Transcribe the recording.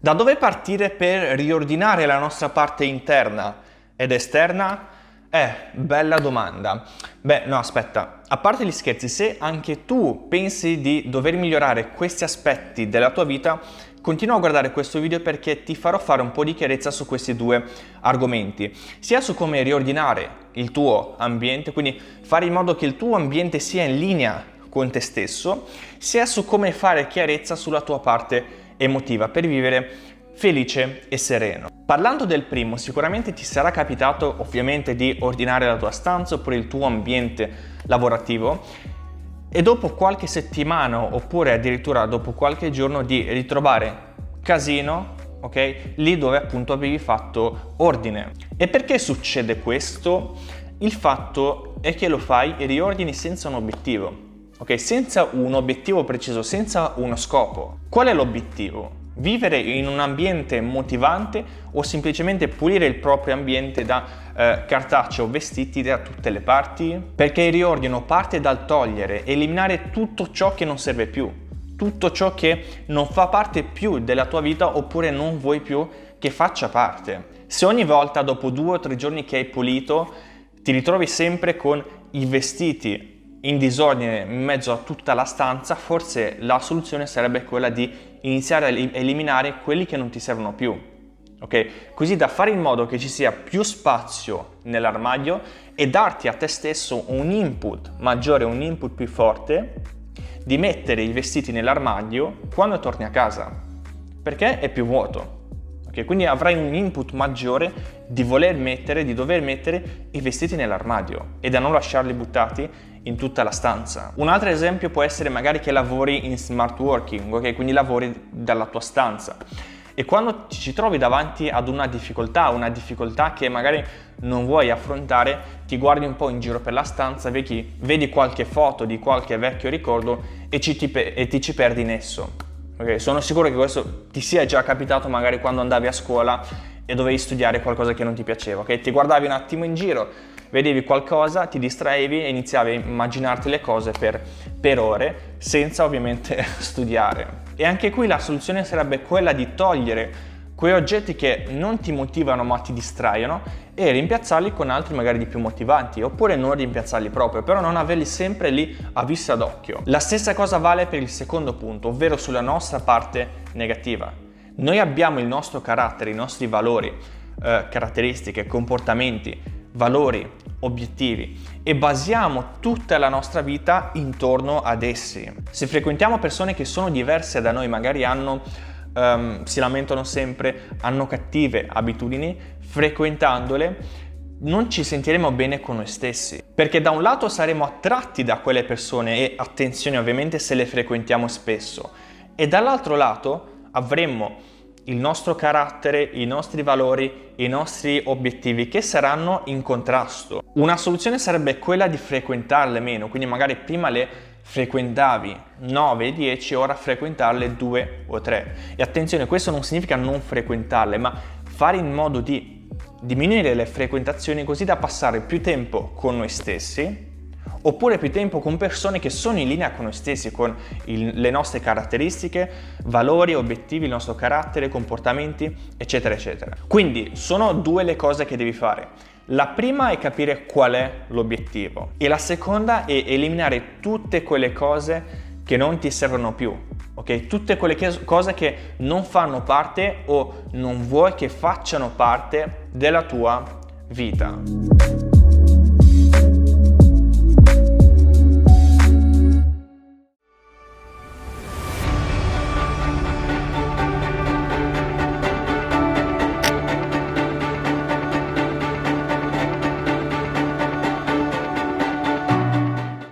Da dove partire per riordinare la nostra parte interna ed esterna? Eh, bella domanda. Beh, no, aspetta, a parte gli scherzi, se anche tu pensi di dover migliorare questi aspetti della tua vita, continua a guardare questo video perché ti farò fare un po' di chiarezza su questi due argomenti, sia su come riordinare il tuo ambiente, quindi fare in modo che il tuo ambiente sia in linea con te stesso, sia su come fare chiarezza sulla tua parte emotiva per vivere felice e sereno. Parlando del primo, sicuramente ti sarà capitato ovviamente di ordinare la tua stanza oppure il tuo ambiente lavorativo e dopo qualche settimana oppure addirittura dopo qualche giorno di ritrovare casino, ok? Lì dove appunto avevi fatto ordine. E perché succede questo? Il fatto è che lo fai e riordini senza un obiettivo ok? Senza un obiettivo preciso, senza uno scopo. Qual è l'obiettivo? Vivere in un ambiente motivante o semplicemente pulire il proprio ambiente da eh, cartaceo vestiti da tutte le parti? Perché il riordino parte dal togliere, eliminare tutto ciò che non serve più, tutto ciò che non fa parte più della tua vita oppure non vuoi più che faccia parte. Se ogni volta dopo due o tre giorni che hai pulito ti ritrovi sempre con i vestiti in disordine in mezzo a tutta la stanza, forse la soluzione sarebbe quella di iniziare a eliminare quelli che non ti servono più. Ok? Così da fare in modo che ci sia più spazio nell'armadio e darti a te stesso un input maggiore, un input più forte di mettere i vestiti nell'armadio quando torni a casa, perché è più vuoto. Okay? Quindi avrai un input maggiore di voler mettere, di dover mettere i vestiti nell'armadio e da non lasciarli buttati in tutta la stanza. Un altro esempio può essere magari che lavori in smart working, ok? Quindi lavori dalla tua stanza. E quando ci trovi davanti ad una difficoltà, una difficoltà che magari non vuoi affrontare, ti guardi un po' in giro per la stanza, vedi, vedi qualche foto di qualche vecchio ricordo e, ci, ti, e ti ci perdi in esso. Okay? Sono sicuro che questo ti sia già capitato magari quando andavi a scuola e dovevi studiare qualcosa che non ti piaceva. Okay? Ti guardavi un attimo in giro, vedevi qualcosa, ti distraevi e iniziavi a immaginarti le cose per, per ore senza ovviamente studiare. E anche qui la soluzione sarebbe quella di togliere quei oggetti che non ti motivano ma ti distraiono e rimpiazzarli con altri magari di più motivanti oppure non rimpiazzarli proprio, però non averli sempre lì a vista d'occhio. La stessa cosa vale per il secondo punto, ovvero sulla nostra parte negativa. Noi abbiamo il nostro carattere, i nostri valori, eh, caratteristiche, comportamenti, valori, obiettivi e basiamo tutta la nostra vita intorno ad essi. Se frequentiamo persone che sono diverse da noi, magari hanno, um, si lamentano sempre, hanno cattive abitudini, frequentandole non ci sentiremo bene con noi stessi. Perché da un lato saremo attratti da quelle persone e attenzione ovviamente se le frequentiamo spesso e dall'altro lato avremmo il nostro carattere, i nostri valori, i nostri obiettivi che saranno in contrasto. Una soluzione sarebbe quella di frequentarle meno, quindi magari prima le frequentavi 9, 10, ora frequentarle 2 o 3. E attenzione, questo non significa non frequentarle, ma fare in modo di diminuire le frequentazioni così da passare più tempo con noi stessi oppure più tempo con persone che sono in linea con noi stessi, con il, le nostre caratteristiche, valori, obiettivi, il nostro carattere, comportamenti, eccetera, eccetera. Quindi sono due le cose che devi fare. La prima è capire qual è l'obiettivo e la seconda è eliminare tutte quelle cose che non ti servono più, ok? Tutte quelle che, cose che non fanno parte o non vuoi che facciano parte della tua vita.